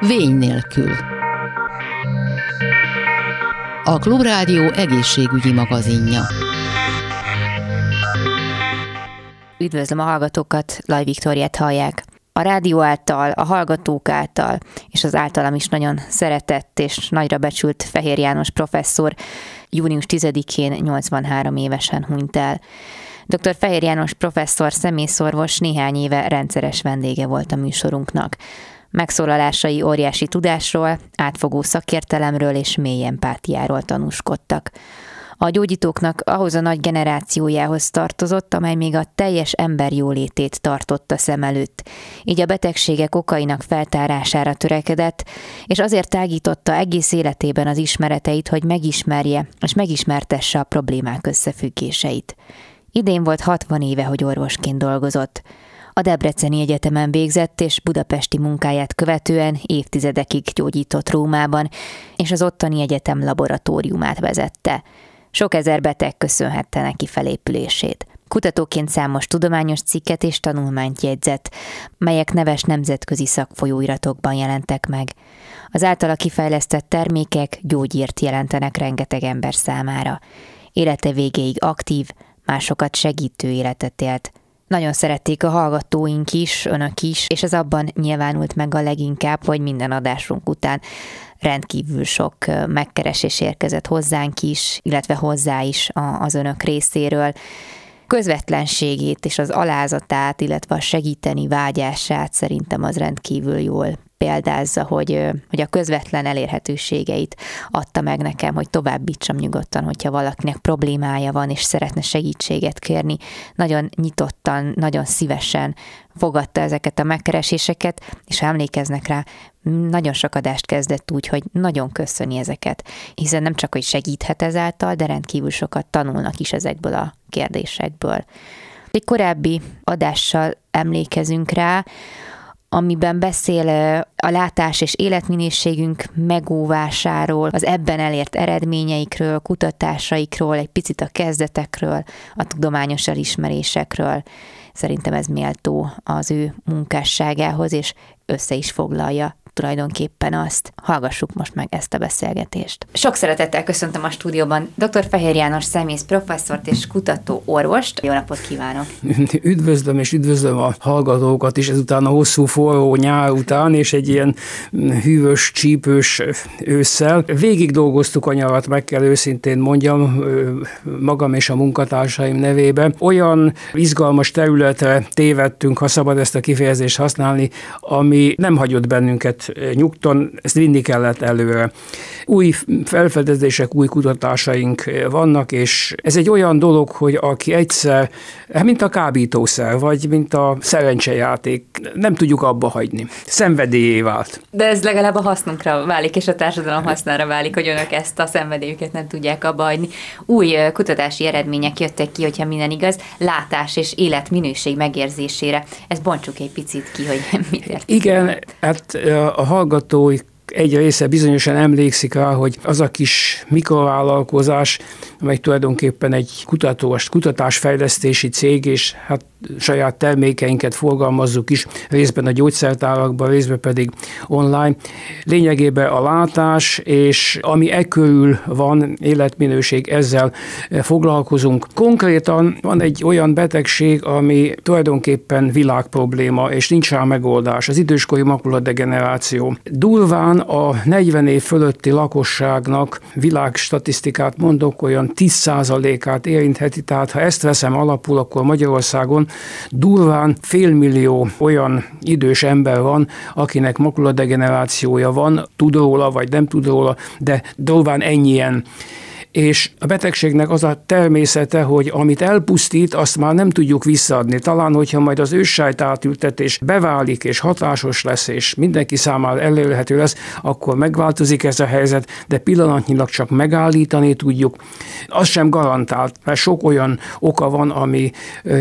Vény nélkül. A Klubrádió egészségügyi magazinja. Üdvözlöm a hallgatókat, Laj Viktoriát hallják. A rádió által, a hallgatók által, és az általam is nagyon szeretett és nagyra becsült Fehér János professzor június 10-én 83 évesen hunyt el. Dr. Fehér János professzor személyszorvos néhány éve rendszeres vendége volt a műsorunknak. Megszólalásai óriási tudásról, átfogó szakértelemről és mély empátiáról tanúskodtak. A gyógyítóknak ahhoz a nagy generációjához tartozott, amely még a teljes ember jólétét tartotta szem előtt, így a betegségek okainak feltárására törekedett, és azért tágította egész életében az ismereteit, hogy megismerje és megismertesse a problémák összefüggéseit. Idén volt 60 éve, hogy orvosként dolgozott. A Debreceni Egyetemen végzett, és budapesti munkáját követően évtizedekig gyógyított Rómában, és az ottani egyetem laboratóriumát vezette. Sok ezer beteg köszönhette neki felépülését. Kutatóként számos tudományos cikket és tanulmányt jegyzett, melyek neves nemzetközi szakfolyóiratokban jelentek meg. Az általa kifejlesztett termékek gyógyírt jelentenek rengeteg ember számára. Élete végéig aktív, másokat segítő életet élt. Nagyon szerették a hallgatóink is, önök is, és ez abban nyilvánult meg a leginkább, hogy minden adásunk után rendkívül sok megkeresés érkezett hozzánk is, illetve hozzá is az önök részéről közvetlenségét és az alázatát, illetve a segíteni vágyását szerintem az rendkívül jól példázza, hogy, hogy a közvetlen elérhetőségeit adta meg nekem, hogy továbbítsam nyugodtan, hogyha valakinek problémája van, és szeretne segítséget kérni. Nagyon nyitottan, nagyon szívesen fogadta ezeket a megkereséseket, és emlékeznek rá, nagyon sok adást kezdett úgy, hogy nagyon köszöni ezeket, hiszen nem csak, hogy segíthet ezáltal, de rendkívül sokat tanulnak is ezekből a kérdésekből. Egy korábbi adással emlékezünk rá, amiben beszél a látás és életminőségünk megóvásáról, az ebben elért eredményeikről, kutatásaikról, egy picit a kezdetekről, a tudományos elismerésekről. Szerintem ez méltó az ő munkásságához, és össze is foglalja tulajdonképpen azt. Hallgassuk most meg ezt a beszélgetést. Sok szeretettel köszöntöm a stúdióban dr. Fehér János szemész professzort és kutató orvost. Jó napot kívánok! Üdvözlöm és üdvözlöm a hallgatókat is ezután a hosszú forró nyár után, és egy ilyen hűvös, csípős ősszel. Végig dolgoztuk a nyarat, meg kell őszintén mondjam, magam és a munkatársaim nevében. Olyan izgalmas területre tévedtünk, ha szabad ezt a kifejezést használni, ami nem hagyott bennünket nyugton, ezt vinni kellett előre. Új felfedezések, új kutatásaink vannak, és ez egy olyan dolog, hogy aki egyszer, hát mint a kábítószer, vagy mint a szerencsejáték, nem tudjuk abba hagyni. Szenvedélyé vált. De ez legalább a hasznunkra válik, és a társadalom hasznára válik, hogy önök ezt a szenvedélyüket nem tudják abba hagyni. Új kutatási eredmények jöttek ki, hogyha minden igaz, látás és életminőség megérzésére. Ez bontsuk egy picit ki, hogy mit ért. Igen, hát a hallgatói egy része bizonyosan emlékszik rá, hogy az a kis mikrovállalkozás, amely tulajdonképpen egy kutatós, kutatásfejlesztési cég, és hát saját termékeinket forgalmazzuk is, részben a gyógyszertárakban, részben pedig online. Lényegében a látás, és ami e körül van, életminőség, ezzel foglalkozunk. Konkrétan van egy olyan betegség, ami tulajdonképpen világprobléma, és nincs rá megoldás, az időskori makuladegeneráció. Durván a 40 év fölötti lakosságnak világstatisztikát mondok, olyan 10%-át érintheti, tehát ha ezt veszem alapul, akkor Magyarországon durván félmillió olyan idős ember van, akinek makuladegenerációja van, tud róla, vagy nem tud róla, de durván ennyien és a betegségnek az a természete, hogy amit elpusztít, azt már nem tudjuk visszaadni. Talán, hogyha majd az őssájt átültetés beválik, és hatásos lesz, és mindenki számára elérhető lesz, akkor megváltozik ez a helyzet, de pillanatnyilag csak megállítani tudjuk. Az sem garantált, mert sok olyan oka van, ami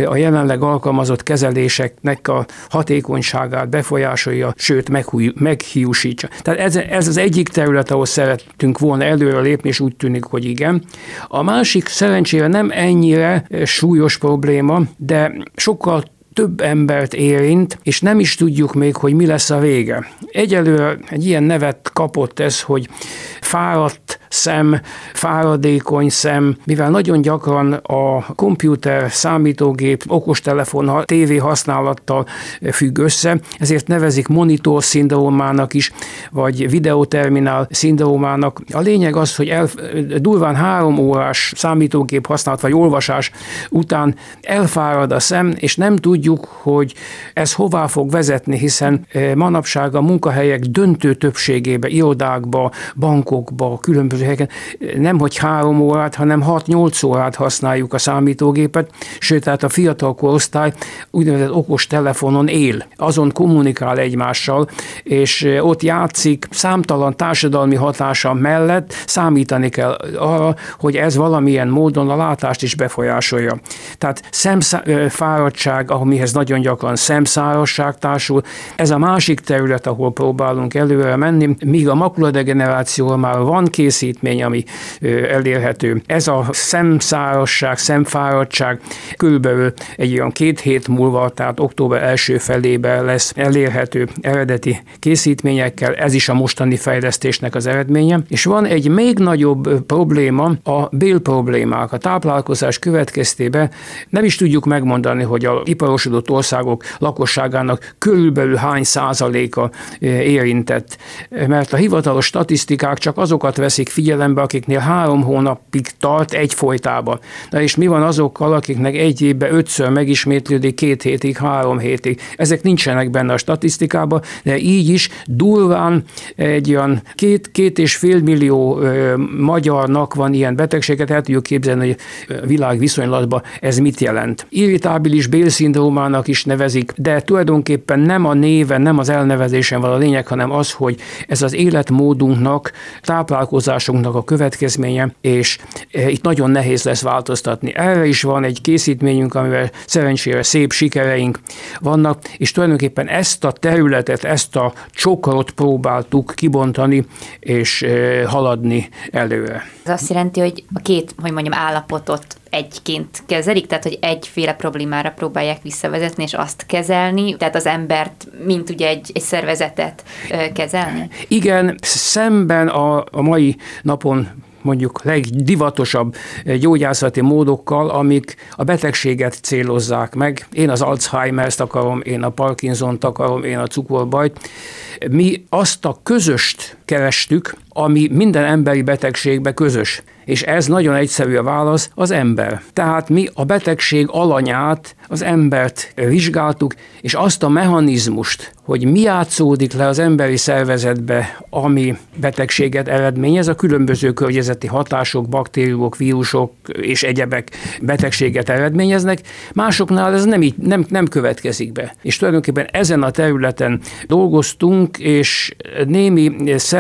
a jelenleg alkalmazott kezeléseknek a hatékonyságát befolyásolja, sőt meghiúsítja. Tehát ez, ez az egyik terület, ahol szerettünk volna előre lépni, és úgy tűnik, hogy igen igen. A másik szerencsére nem ennyire súlyos probléma, de sokkal több embert érint, és nem is tudjuk még, hogy mi lesz a vége. Egyelőre egy ilyen nevet kapott ez, hogy fáradt szem, fáradékony szem, mivel nagyon gyakran a komputer, számítógép, okostelefon, tévé használattal függ össze, ezért nevezik monitor szindrómának is, vagy videoterminál szindrómának. A lényeg az, hogy el, durván három órás számítógép használat vagy olvasás után elfárad a szem, és nem tudjuk, hogy ez hová fog vezetni, hiszen eh, manapság a munkahelyek döntő többségébe, irodákba, bankokba, különböző helyeken nem hogy három órát, hanem 6-8 órát használjuk a számítógépet, sőt, tehát a fiatal korosztály úgynevezett okos telefonon él, azon kommunikál egymással, és eh, ott játszik, számtalan társadalmi hatása mellett számítani kell arra, hogy ez valamilyen módon a látást is befolyásolja. Tehát szemfáradtság, amihez nagyon gyakran szemszárasság társul, ez a másik terület, ahol próbálunk előre menni, míg a makuladegeneráció már van készítmény, ami elérhető. Ez a szemszárasság, szemfáradtság körülbelül egy olyan két hét múlva, tehát október első felében lesz elérhető eredeti készítményekkel, ez is a mostani fejlesztésnek az eredménye. És van egy még nagyobb probléma, a bél problémák. A táplálkozás következtében nem is tudjuk megmondani, hogy a iparosodott országok lakosságának körülbelül hány százaléka érintett, mert a hivatalos statisztikák csak azokat veszik figyelembe, akiknél három hónapig tart egy folytában. Na és mi van azokkal, akiknek egy évben ötször megismétlődik, két hétig, három hétig. Ezek nincsenek benne a statisztikában, de így is durván egy olyan két, két és fél millió magyarnak van ilyen betegséget, el tudjuk képzelni, hogy világ viszonylatban ez mit jelent. Irritábilis bélszindrómának is nevezik, de tulajdonképpen nem a néven, nem az elnevezésen van a lényeg, hanem az, hogy ez az életmódunknak, táplálkozásunknak a következménye, és e, itt nagyon nehéz lesz változtatni. Erre is van egy készítményünk, amivel szerencsére szép sikereink vannak, és tulajdonképpen ezt a területet, ezt a csokrot próbáltuk kibontani és e, haladni előre. Ez azt jelenti, hogy a két, hogy mondjam, állapotot egyként kezelik, tehát hogy egyféle problémára próbálják visszavezetni, és azt kezelni, tehát az embert, mint ugye egy, egy szervezetet kezelni? Igen, szemben a, a mai napon mondjuk legdivatosabb gyógyászati módokkal, amik a betegséget célozzák meg. Én az Alzheimer-t akarom, én a Parkinson-t akarom, én a cukorbajt. Mi azt a közöst kerestük, ami minden emberi betegségbe közös. És ez nagyon egyszerű a válasz, az ember. Tehát mi a betegség alanyát, az embert vizsgáltuk, és azt a mechanizmust, hogy mi játszódik le az emberi szervezetbe, ami betegséget eredményez, a különböző környezeti hatások, baktériumok, vírusok és egyebek betegséget eredményeznek, másoknál ez nem, így, nem, nem következik be. És tulajdonképpen ezen a területen dolgoztunk, és némi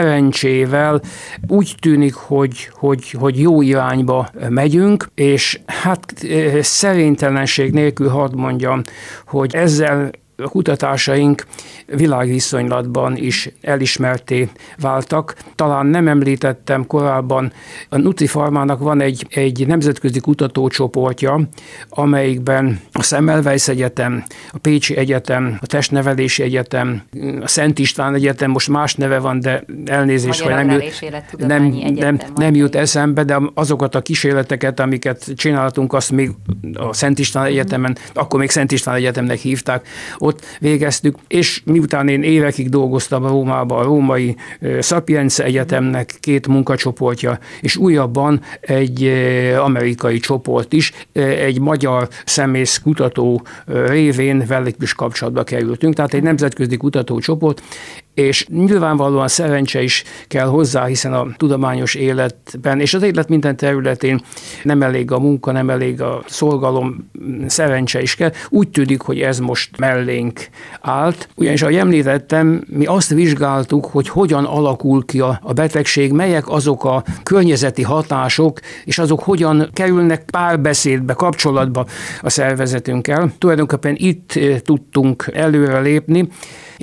szerencsével úgy tűnik, hogy, hogy, hogy jó irányba megyünk, és hát eh, szerintelenség nélkül hadd mondjam, hogy ezzel a kutatásaink világviszonylatban is elismerté váltak. Talán nem említettem korábban, a Nutrifarmának van egy, egy nemzetközi kutatócsoportja, amelyikben a Semmelweis Egyetem, a Pécsi Egyetem, a Testnevelési Egyetem, a Szent István Egyetem, most más neve van, de elnézést, hogy nem jut, nem, nem, nem jut eszembe, de azokat a kísérleteket, amiket csináltunk, azt még a Szent István Egyetemen, akkor még Szent István Egyetemnek hívták, ott végeztük, és miután én évekig dolgoztam Rómában, a Római Sapienza Egyetemnek két munkacsoportja, és újabban egy amerikai csoport is, egy magyar szemész kutató révén velük is kapcsolatba kerültünk, tehát egy nemzetközi kutatócsoport, és nyilvánvalóan szerencse is kell hozzá, hiszen a tudományos életben és az élet minden területén nem elég a munka, nem elég a szolgalom, szerencse is kell. Úgy tűnik, hogy ez most mellénk állt. Ugyanis, ahogy említettem, mi azt vizsgáltuk, hogy hogyan alakul ki a, a betegség, melyek azok a környezeti hatások, és azok hogyan kerülnek párbeszédbe, kapcsolatba a szervezetünkkel. Tulajdonképpen itt eh, tudtunk előre lépni,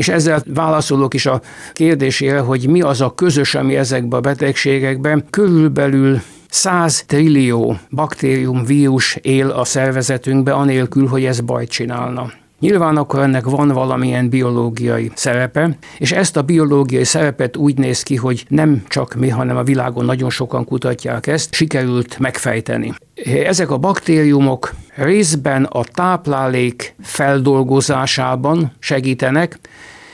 és ezzel válaszolok is a kérdésére, hogy mi az a közös, ami ezekben a betegségekben körülbelül 100 trillió baktérium, vírus él a szervezetünkbe, anélkül, hogy ez bajt csinálna. Nyilván akkor ennek van valamilyen biológiai szerepe, és ezt a biológiai szerepet úgy néz ki, hogy nem csak mi, hanem a világon nagyon sokan kutatják ezt, sikerült megfejteni. Ezek a baktériumok részben a táplálék feldolgozásában segítenek,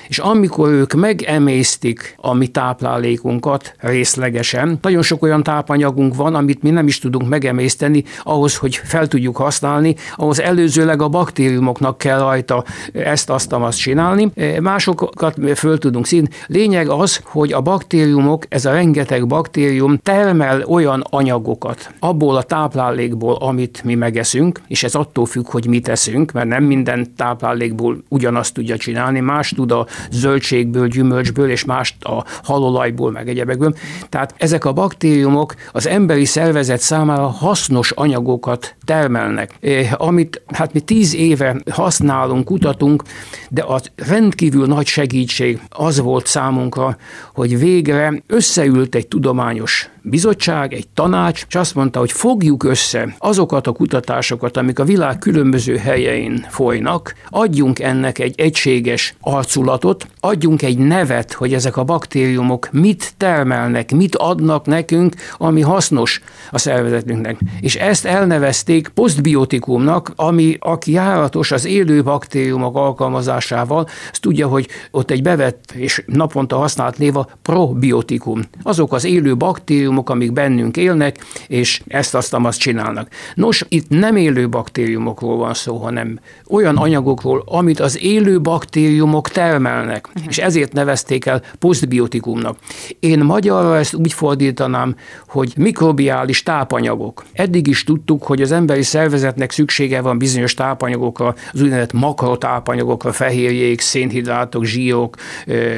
és amikor ők megemésztik a mi táplálékunkat részlegesen, nagyon sok olyan tápanyagunk van, amit mi nem is tudunk megemészteni, ahhoz, hogy fel tudjuk használni, ahhoz előzőleg a baktériumoknak kell rajta ezt, azt, azt csinálni. Másokat föl tudunk színi. Lényeg az, hogy a baktériumok, ez a rengeteg baktérium termel olyan anyagokat abból a táplálékból, amit mi megeszünk, és ez attól függ, hogy mit eszünk, mert nem minden táplálékból ugyanazt tudja csinálni, más tud a zöldségből, gyümölcsből, és mást a halolajból, meg egyebekből. Tehát ezek a baktériumok az emberi szervezet számára hasznos anyagokat termelnek, amit hát mi tíz éve használunk, kutatunk, de a rendkívül nagy segítség az volt számunkra, hogy végre összeült egy tudományos bizottság, egy tanács, és azt mondta, hogy fogjuk össze azokat a kutatásokat, amik a világ különböző helyein folynak, adjunk ennek egy egységes arculatot, adjunk egy nevet, hogy ezek a baktériumok mit termelnek, mit adnak nekünk, ami hasznos a szervezetünknek. És ezt elnevezték posztbiotikumnak, ami aki járatos az élő baktériumok alkalmazásával, azt tudja, hogy ott egy bevett és naponta használt név a probiotikum. Azok az élő baktériumok, baktériumok, amik bennünk élnek, és ezt azt azt csinálnak. Nos, itt nem élő baktériumokról van szó, hanem olyan anyagokról, amit az élő baktériumok termelnek, uh-huh. és ezért nevezték el posztbiotikumnak. Én magyarra ezt úgy fordítanám, hogy mikrobiális tápanyagok. Eddig is tudtuk, hogy az emberi szervezetnek szüksége van bizonyos tápanyagokra, az úgynevezett makrotápanyagokra, fehérjék, szénhidrátok, zsírok,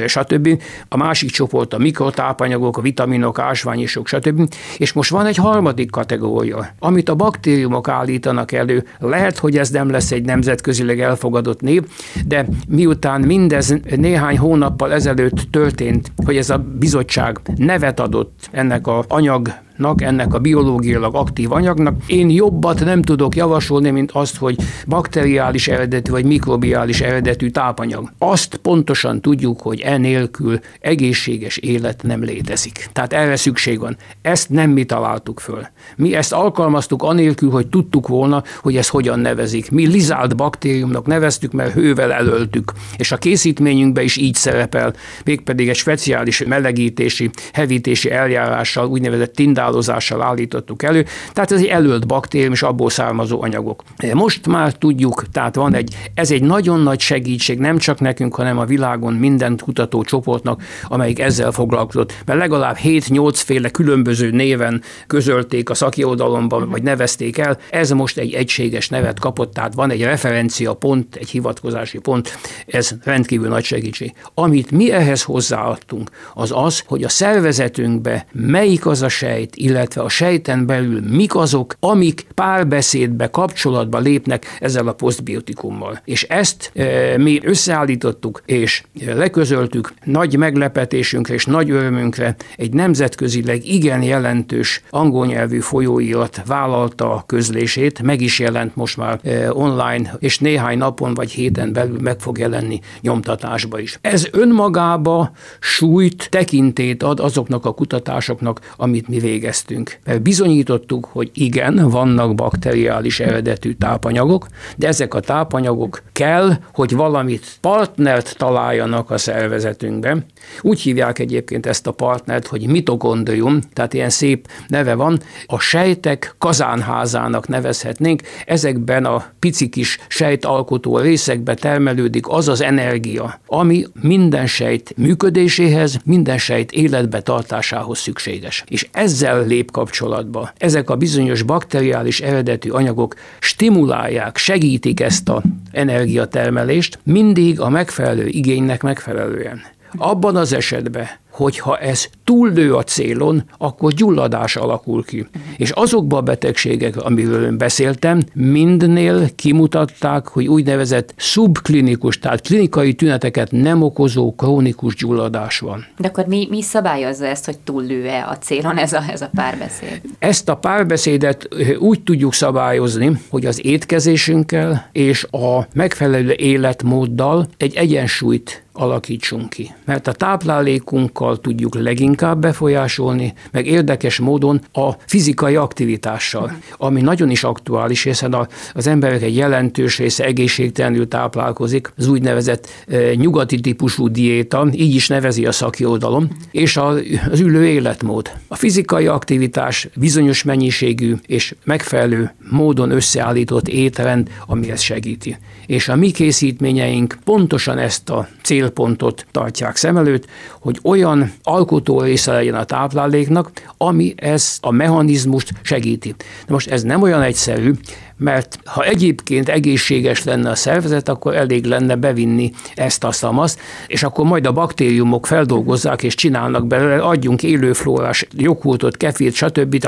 stb. A másik csoport a mikrotápanyagok, a vitaminok, ásványosok, stb. És most van egy harmadik kategória, amit a baktériumok állítanak elő. Lehet, hogy ez nem lesz egy nemzetközileg elfogadott név, de miután mindez néhány hónappal ezelőtt történt, hogy ez a bizottság nevet adott ennek a anyag anyagnak, ennek a biológiailag aktív anyagnak. Én jobbat nem tudok javasolni, mint azt, hogy bakteriális eredetű vagy mikrobiális eredetű tápanyag. Azt pontosan tudjuk, hogy enélkül egészséges élet nem létezik. Tehát erre szükség van. Ezt nem mi találtuk föl. Mi ezt alkalmaztuk anélkül, hogy tudtuk volna, hogy ez hogyan nevezik. Mi lizált baktériumnak neveztük, mert hővel elöltük. És a készítményünkben is így szerepel, mégpedig egy speciális melegítési, hevítési eljárással, úgynevezett tindál halálozással állítottuk elő, tehát ez egy előtt baktérium és abból származó anyagok. Most már tudjuk, tehát van egy, ez egy nagyon nagy segítség nem csak nekünk, hanem a világon minden kutatócsoportnak, amelyik ezzel foglalkozott, mert legalább 7-8 féle különböző néven közölték a szakirodalomban, vagy nevezték el, ez most egy egységes nevet kapott, tehát van egy referencia pont, egy hivatkozási pont, ez rendkívül nagy segítség. Amit mi ehhez hozzáadtunk, az az, hogy a szervezetünkbe melyik az a sejt, illetve a sejten belül mik azok, amik párbeszédbe, kapcsolatba lépnek ezzel a posztbiotikummal. És ezt e, mi összeállítottuk és leközöltük nagy meglepetésünkre és nagy örömünkre egy nemzetközileg igen jelentős angol nyelvű folyóirat vállalta a közlését, meg is jelent most már e, online, és néhány napon vagy héten belül meg fog jelenni nyomtatásba is. Ez önmagába súlyt, tekintét ad azoknak a kutatásoknak, amit mi végeztünk végeztünk. Bizonyítottuk, hogy igen, vannak bakteriális eredetű tápanyagok, de ezek a tápanyagok kell, hogy valamit partnert találjanak a szervezetünkben. Úgy hívják egyébként ezt a partnert, hogy mitokondrium, tehát ilyen szép neve van. A sejtek kazánházának nevezhetnénk. Ezekben a pici kis sejtalkotó részekbe termelődik az az energia, ami minden sejt működéséhez, minden sejt életbe tartásához szükséges. És ezzel lép kapcsolatba. Ezek a bizonyos bakteriális eredetű anyagok stimulálják, segítik ezt a energiatermelést mindig a megfelelő igénynek megfelelően. Abban az esetben, hogyha ez túllő a célon, akkor gyulladás alakul ki. És azokban a betegségek, amiről ön beszéltem, mindnél kimutatták, hogy úgynevezett szubklinikus, tehát klinikai tüneteket nem okozó krónikus gyulladás van. De akkor mi, mi szabályozza ezt, hogy túllő-e a célon ez a, ez a párbeszéd? Ezt a párbeszédet úgy tudjuk szabályozni, hogy az étkezésünkkel és a megfelelő életmóddal egy egyensúlyt alakítsunk ki. Mert a táplálékunkkal tudjuk leginkább befolyásolni, meg érdekes módon a fizikai aktivitással, ami nagyon is aktuális, hiszen az emberek egy jelentős része egészségtelenül táplálkozik, az úgynevezett e, nyugati típusú diéta, így is nevezi a szaki oldalon, és az ülő életmód. A fizikai aktivitás bizonyos mennyiségű és megfelelő módon összeállított étrend, ami ezt segíti. És a mi készítményeink pontosan ezt a célpontot tartják szem előtt, hogy olyan alkotó része legyen a tápláléknak, ami ezt a mechanizmust segíti. De most ez nem olyan egyszerű, mert ha egyébként egészséges lenne a szervezet, akkor elég lenne bevinni ezt, azt, azt, és akkor majd a baktériumok feldolgozzák és csinálnak belőle, adjunk élőflórás joghurtot, kefirt, stb.,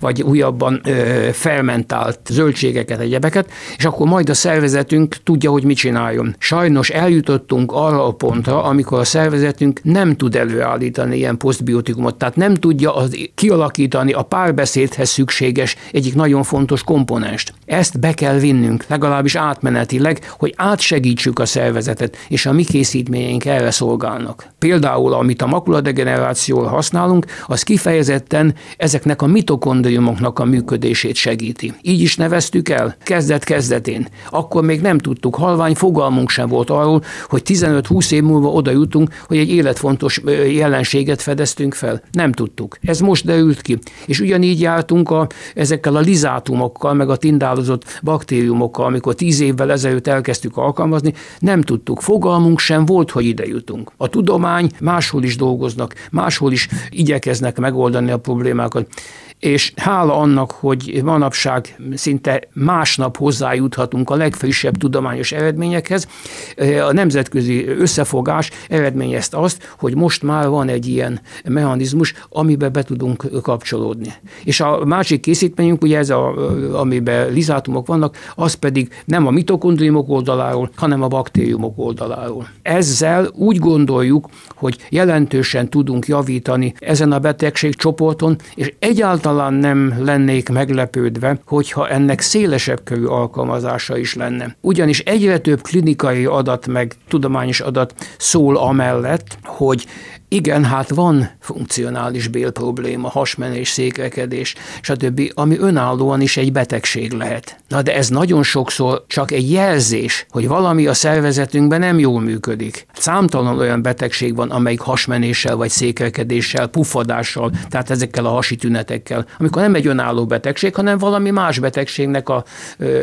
vagy újabban ö, fermentált zöldségeket, egyebeket, és akkor majd a szervezetünk tudja, hogy mit csináljon. Sajnos eljutottunk arra a pontra, amikor a szervezetünk nem tud előállítani ilyen posztbiotikumot, tehát nem tudja az, kialakítani a párbeszédhez szükséges egyik nagyon fontos komponenst. Ezt be kell vinnünk, legalábbis átmenetileg, hogy átsegítsük a szervezetet, és a mi készítményeink erre szolgálnak. Például, amit a makuladegenerációval használunk, az kifejezetten ezeknek a mitokondriumoknak a működését segíti. Így is neveztük el, kezdet-kezdetén. Akkor még nem tudtuk, halvány fogalmunk sem volt arról, hogy 15-20 év múlva oda jutunk, hogy egy életfontos jelenséget fedeztünk fel. Nem tudtuk. Ez most derült ki. És ugyanígy jártunk a, ezekkel a lizátumokkal, meg a tindáló meghatározott baktériumokkal, amikor tíz évvel ezelőtt elkezdtük alkalmazni, nem tudtuk, fogalmunk sem volt, hogy ide jutunk. A tudomány máshol is dolgoznak, máshol is igyekeznek megoldani a problémákat és hála annak, hogy manapság szinte másnap hozzájuthatunk a legfrissebb tudományos eredményekhez, a nemzetközi összefogás eredményezte azt, hogy most már van egy ilyen mechanizmus, amiben be tudunk kapcsolódni. És a másik készítményünk, ugye ez, a, amiben lizátumok vannak, az pedig nem a mitokondriumok oldaláról, hanem a baktériumok oldaláról. Ezzel úgy gondoljuk, hogy jelentősen tudunk javítani ezen a betegségcsoporton, és egyáltalán egyáltalán nem lennék meglepődve, hogyha ennek szélesebb körű alkalmazása is lenne. Ugyanis egyre több klinikai adat meg tudományos adat szól amellett, hogy igen, hát van funkcionális bélprobléma, hasmenés, székrekedés, stb., ami önállóan is egy betegség lehet. Na de ez nagyon sokszor csak egy jelzés, hogy valami a szervezetünkben nem jól működik. Számtalan olyan betegség van, amelyik hasmenéssel vagy székrekedéssel, pufadással, tehát ezekkel a hasi tünetekkel, amikor nem egy önálló betegség, hanem valami más betegségnek a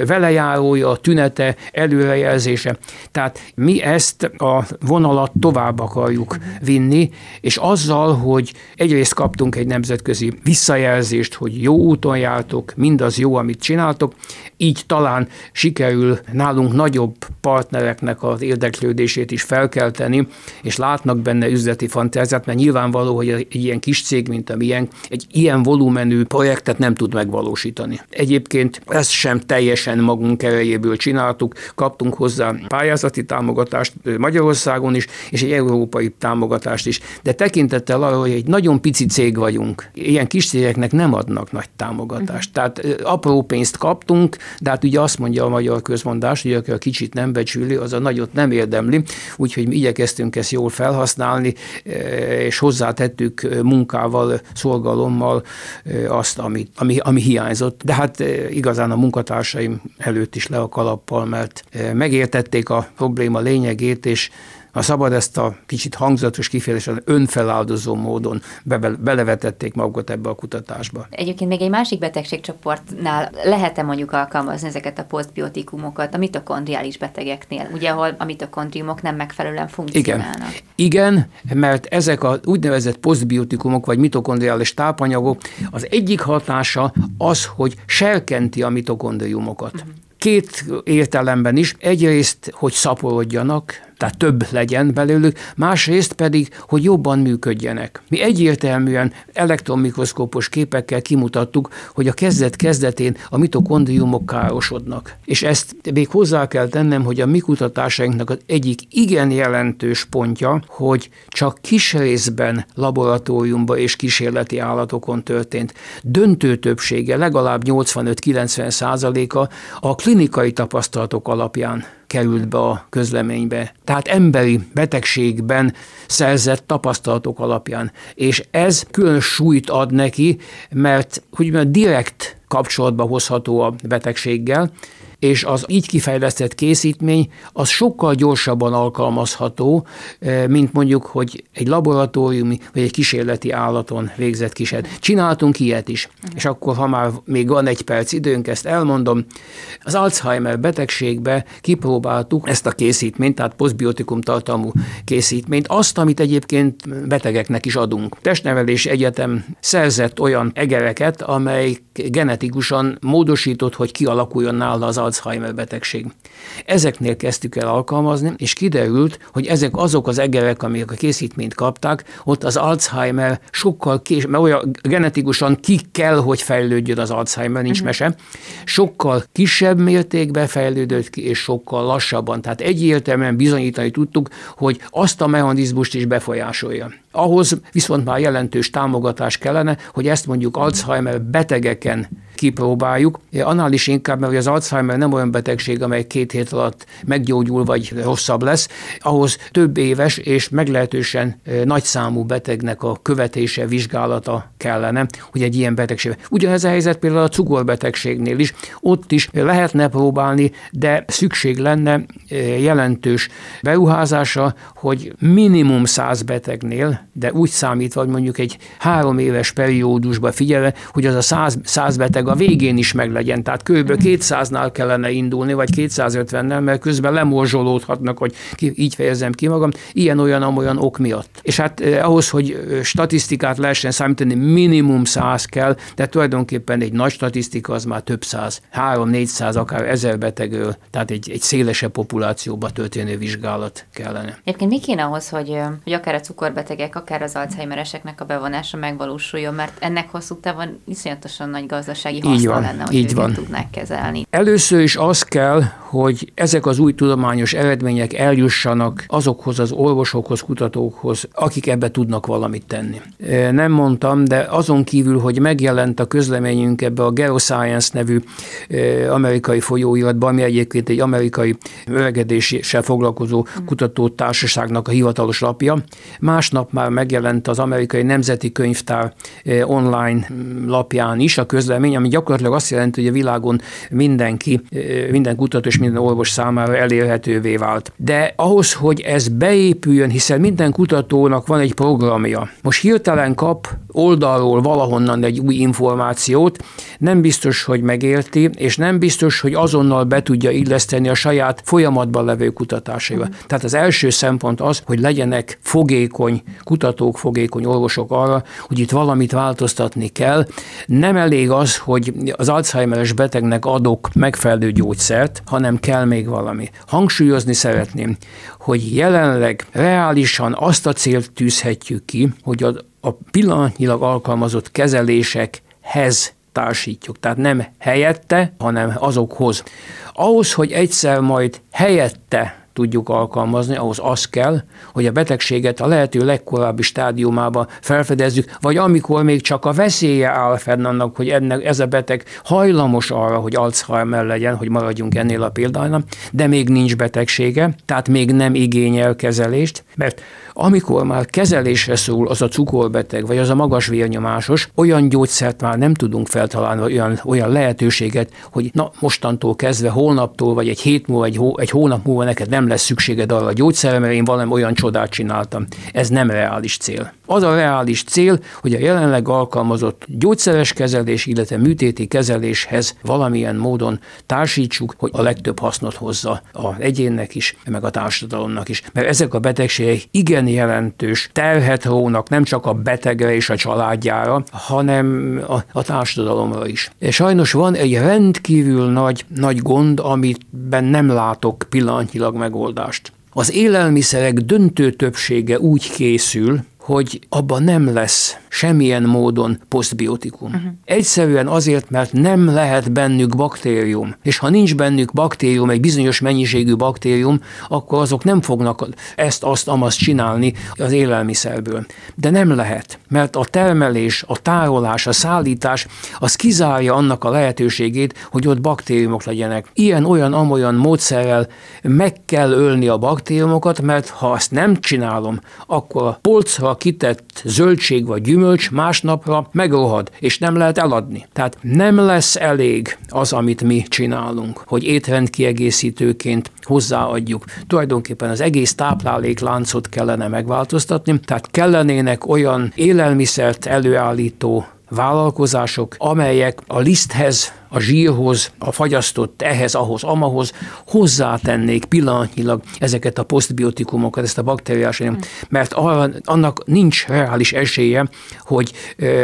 velejárója, a tünete, előrejelzése. Tehát mi ezt a vonalat tovább akarjuk vinni, és azzal, hogy egyrészt kaptunk egy nemzetközi visszajelzést, hogy jó úton jártok, mindaz jó, amit csináltok, így talán sikerül nálunk nagyobb partnereknek az érdeklődését is felkelteni, és látnak benne üzleti fantáziát, mert nyilvánvaló, hogy egy ilyen kis cég, mint a milyen, egy ilyen volumenű projektet nem tud megvalósítani. Egyébként ezt sem teljesen magunk erejéből csináltuk, kaptunk hozzá pályázati támogatást Magyarországon is, és egy európai támogatást is de tekintettel arra, hogy egy nagyon pici cég vagyunk, ilyen kis cégeknek nem adnak nagy támogatást. Uh-huh. Tehát apró pénzt kaptunk, de hát ugye azt mondja a magyar közmondás, hogy aki a kicsit nem becsüli, az a nagyot nem érdemli, úgyhogy mi igyekeztünk ezt jól felhasználni, és hozzátettük munkával, szolgalommal azt, ami, ami, ami hiányzott. De hát igazán a munkatársaim előtt is le a kalappal, mert megértették a probléma lényegét, és ha szabad ezt a kicsit hangzatos kifejezésen önfeláldozó módon be, belevetették magukat ebbe a kutatásba. Egyébként még egy másik betegségcsoportnál lehet-e mondjuk alkalmazni ezeket a posztbiotikumokat a mitokondriális betegeknél, ugye ahol a mitokondriumok nem megfelelően funkcionálnak? Igen, Igen mert ezek a úgynevezett posztbiotikumok vagy mitokondriális tápanyagok, az egyik hatása az, hogy serkenti a mitokondriumokat. Uh-huh. Két értelemben is. Egyrészt, hogy szaporodjanak, tehát több legyen belőlük, másrészt pedig, hogy jobban működjenek. Mi egyértelműen elektronmikroszkópos képekkel kimutattuk, hogy a kezdet kezdetén a mitokondriumok károsodnak. És ezt még hozzá kell tennem, hogy a mi kutatásainknak az egyik igen jelentős pontja, hogy csak kis részben laboratóriumban és kísérleti állatokon történt. Döntő többsége, legalább 85-90 százaléka a klinikai tapasztalatok alapján került be a közleménybe. Tehát emberi betegségben szerzett tapasztalatok alapján. És ez külön súlyt ad neki, mert hogy direkt kapcsolatba hozható a betegséggel, és az így kifejlesztett készítmény az sokkal gyorsabban alkalmazható, eh, mint mondjuk, hogy egy laboratóriumi vagy egy kísérleti állaton végzett kísérlet. Csináltunk ilyet is, és akkor, ha már még van egy perc időnk, ezt elmondom. Az Alzheimer betegségbe kipróbáltuk ezt a készítményt, tehát posztbiotikum tartalmú készítményt, azt, amit egyébként betegeknek is adunk. Testnevelési Egyetem szerzett olyan egereket, amely genetikusan módosított, hogy kialakuljon nála az Alzheimer betegség. Ezeknél kezdtük el alkalmazni, és kiderült, hogy ezek azok az egerek, amik a készítményt kapták, ott az Alzheimer sokkal kés, mert olyan genetikusan ki kell, hogy fejlődjön az Alzheimer, nincs uh-huh. mese, sokkal kisebb mértékben fejlődött ki, és sokkal lassabban. Tehát egyértelműen bizonyítani tudtuk, hogy azt a mechanizmust is befolyásolja. Ahhoz viszont már jelentős támogatás kellene, hogy ezt mondjuk Alzheimer betegeken kipróbáljuk. Annál is inkább, mert az Alzheimer nem olyan betegség, amely két hét alatt meggyógyul vagy rosszabb lesz, ahhoz több éves és meglehetősen nagy számú betegnek a követése, vizsgálata kellene, hogy egy ilyen betegség. Ugyanez a helyzet például a cukorbetegségnél is. Ott is lehetne próbálni, de szükség lenne jelentős beruházása, hogy minimum száz betegnél, de úgy számítva, hogy mondjuk egy három éves periódusba figyelve, hogy az a száz, száz beteg a végén is meglegyen. Tehát kb. 200-nál kellene indulni, vagy 250-nel, mert közben lemorzsolódhatnak, hogy ki, így fejezem ki magam, ilyen-olyan-olyan ok miatt. És hát eh, ahhoz, hogy eh, statisztikát lehessen számítani, minimum 100 kell, de tulajdonképpen egy nagy statisztika az már több száz, 3-400, akár ezer betegről, tehát egy, egy szélesebb populációba történő vizsgálat kellene. Egyébként mi kéne ahhoz, hogy, hogy akár a cukorbetegek, akár az Alzheimereseknek a bevonása megvalósuljon, mert ennek hosszú távon iszonyatosan nagy gazdasági haszna így van, lenne, hogy így van. tudnák kezelni. Először is az kell, hogy ezek az új tudományos eredmények eljussanak azokhoz az orvosokhoz, kutatókhoz, akik ebbe tudnak valamit tenni. Nem mondtam, de azon kívül, hogy megjelent a közleményünk ebbe a Geoscience nevű amerikai folyóiratban, ami egyébként egy amerikai öregedéssel foglalkozó kutatótársaságnak a hivatalos lapja. Másnap már megjelent az amerikai Nemzeti Könyvtár online lapján is a közlemény, ami gyakorlatilag azt jelenti, hogy a világon mindenki, minden kutató és minden orvos számára elérhetővé vált. De ahhoz, hogy ez beépüljön, hiszen minden kutatónak van egy programja. Most hirtelen kap oldalról valahonnan egy új információt, nem biztos, hogy megérti, és nem biztos, hogy azonnal be tudja illeszteni a saját folyamatban levő kutatásaiba. Mm. Tehát az első szempont az, hogy legyenek fogékony kutatók, fogékony orvosok arra, hogy itt valamit változtatni kell. Nem elég az, hogy az Alzheimeres betegnek adok megfelelő gyógyszert, hanem kell még valami. Hangsúlyozni szeretném, hogy jelenleg reálisan azt a célt tűzhetjük ki, hogy a, a pillanatnyilag alkalmazott kezelésekhez társítjuk. Tehát nem helyette, hanem azokhoz. Ahhoz, hogy egyszer majd helyette tudjuk alkalmazni, ahhoz az kell, hogy a betegséget a lehető legkorábbi stádiumában felfedezzük, vagy amikor még csak a veszélye áll fenn annak, hogy ennek, ez a beteg hajlamos arra, hogy Alzheimer legyen, hogy maradjunk ennél a példánál, de még nincs betegsége, tehát még nem igényel kezelést, mert amikor már kezelésre szól az a cukorbeteg, vagy az a magas vérnyomásos, olyan gyógyszert már nem tudunk feltalálni, olyan, olyan lehetőséget, hogy na mostantól kezdve, holnaptól, vagy egy hét múlva, egy, hó, egy hónap múlva neked nem lesz szükséged arra a gyógyszerre, mert én valami olyan csodát csináltam. Ez nem reális cél. Az a reális cél, hogy a jelenleg alkalmazott gyógyszeres kezelés, illetve műtéti kezeléshez valamilyen módon társítsuk, hogy a legtöbb hasznot hozza a egyénnek is, meg a társadalomnak is. Mert ezek a betegségek igen jelentős terhet rónak nem csak a betegre és a családjára, hanem a, a társadalomra is. És sajnos van egy rendkívül nagy, nagy gond, amiben nem látok pillanatnyilag megoldást. Az élelmiszerek döntő többsége úgy készül, hogy abban nem lesz semmilyen módon posztbiotikum. Uh-huh. Egyszerűen azért, mert nem lehet bennük baktérium. És ha nincs bennük baktérium, egy bizonyos mennyiségű baktérium, akkor azok nem fognak ezt, azt, amazt csinálni az élelmiszerből. De nem lehet, mert a termelés, a tárolás, a szállítás, az kizárja annak a lehetőségét, hogy ott baktériumok legyenek. Ilyen, olyan, amolyan módszerrel meg kell ölni a baktériumokat, mert ha azt nem csinálom, akkor a polcra kitett zöldség vagy gyümölcs másnapra megrohad, és nem lehet eladni. Tehát nem lesz elég az, amit mi csinálunk, hogy étrendkiegészítőként hozzáadjuk. Tulajdonképpen az egész táplálékláncot kellene megváltoztatni, tehát kellenének olyan élelmiszert előállító vállalkozások, amelyek a liszthez a zsírhoz, a fagyasztott ehhez, ahhoz, amahoz hozzátennék pillanatnyilag ezeket a posztbiotikumokat, ezt a baktériás, mm. mert annak nincs reális esélye, hogy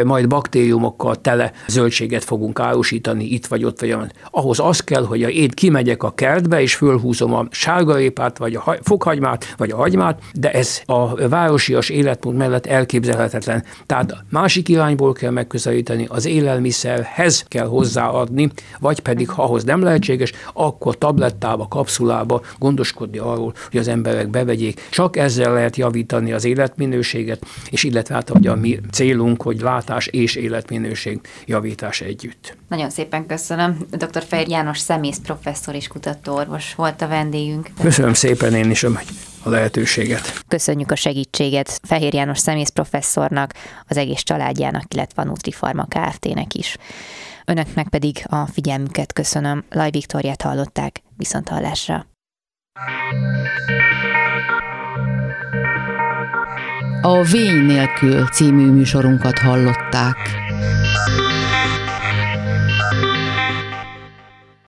majd baktériumokkal tele zöldséget fogunk árusítani itt vagy ott, vagy olyan. Ahhoz az kell, hogy én kimegyek a kertbe, és fölhúzom a sárgarépát, vagy a fokhagymát, vagy a hagymát, de ez a városias életmód mellett elképzelhetetlen. Tehát másik irányból kell megközelíteni, az élelmiszerhez kell hozzáadni adni, vagy pedig, ha ahhoz nem lehetséges, akkor tablettába, kapszulába gondoskodni arról, hogy az emberek bevegyék. Csak ezzel lehet javítani az életminőséget, és illetve hát a mi célunk, hogy látás és életminőség javítás együtt. Nagyon szépen köszönöm. Dr. Fehér János szemész professzor és kutatóorvos volt a vendégünk. Köszönöm szépen én is a lehetőséget. Köszönjük a segítséget Fehér János szemész professzornak, az egész családjának, illetve a Nutrifarma Kft-nek is. Önöknek pedig a figyelmüket köszönöm. Laj Viktoriát hallották, viszont hallásra. A Vény nélkül című műsorunkat hallották.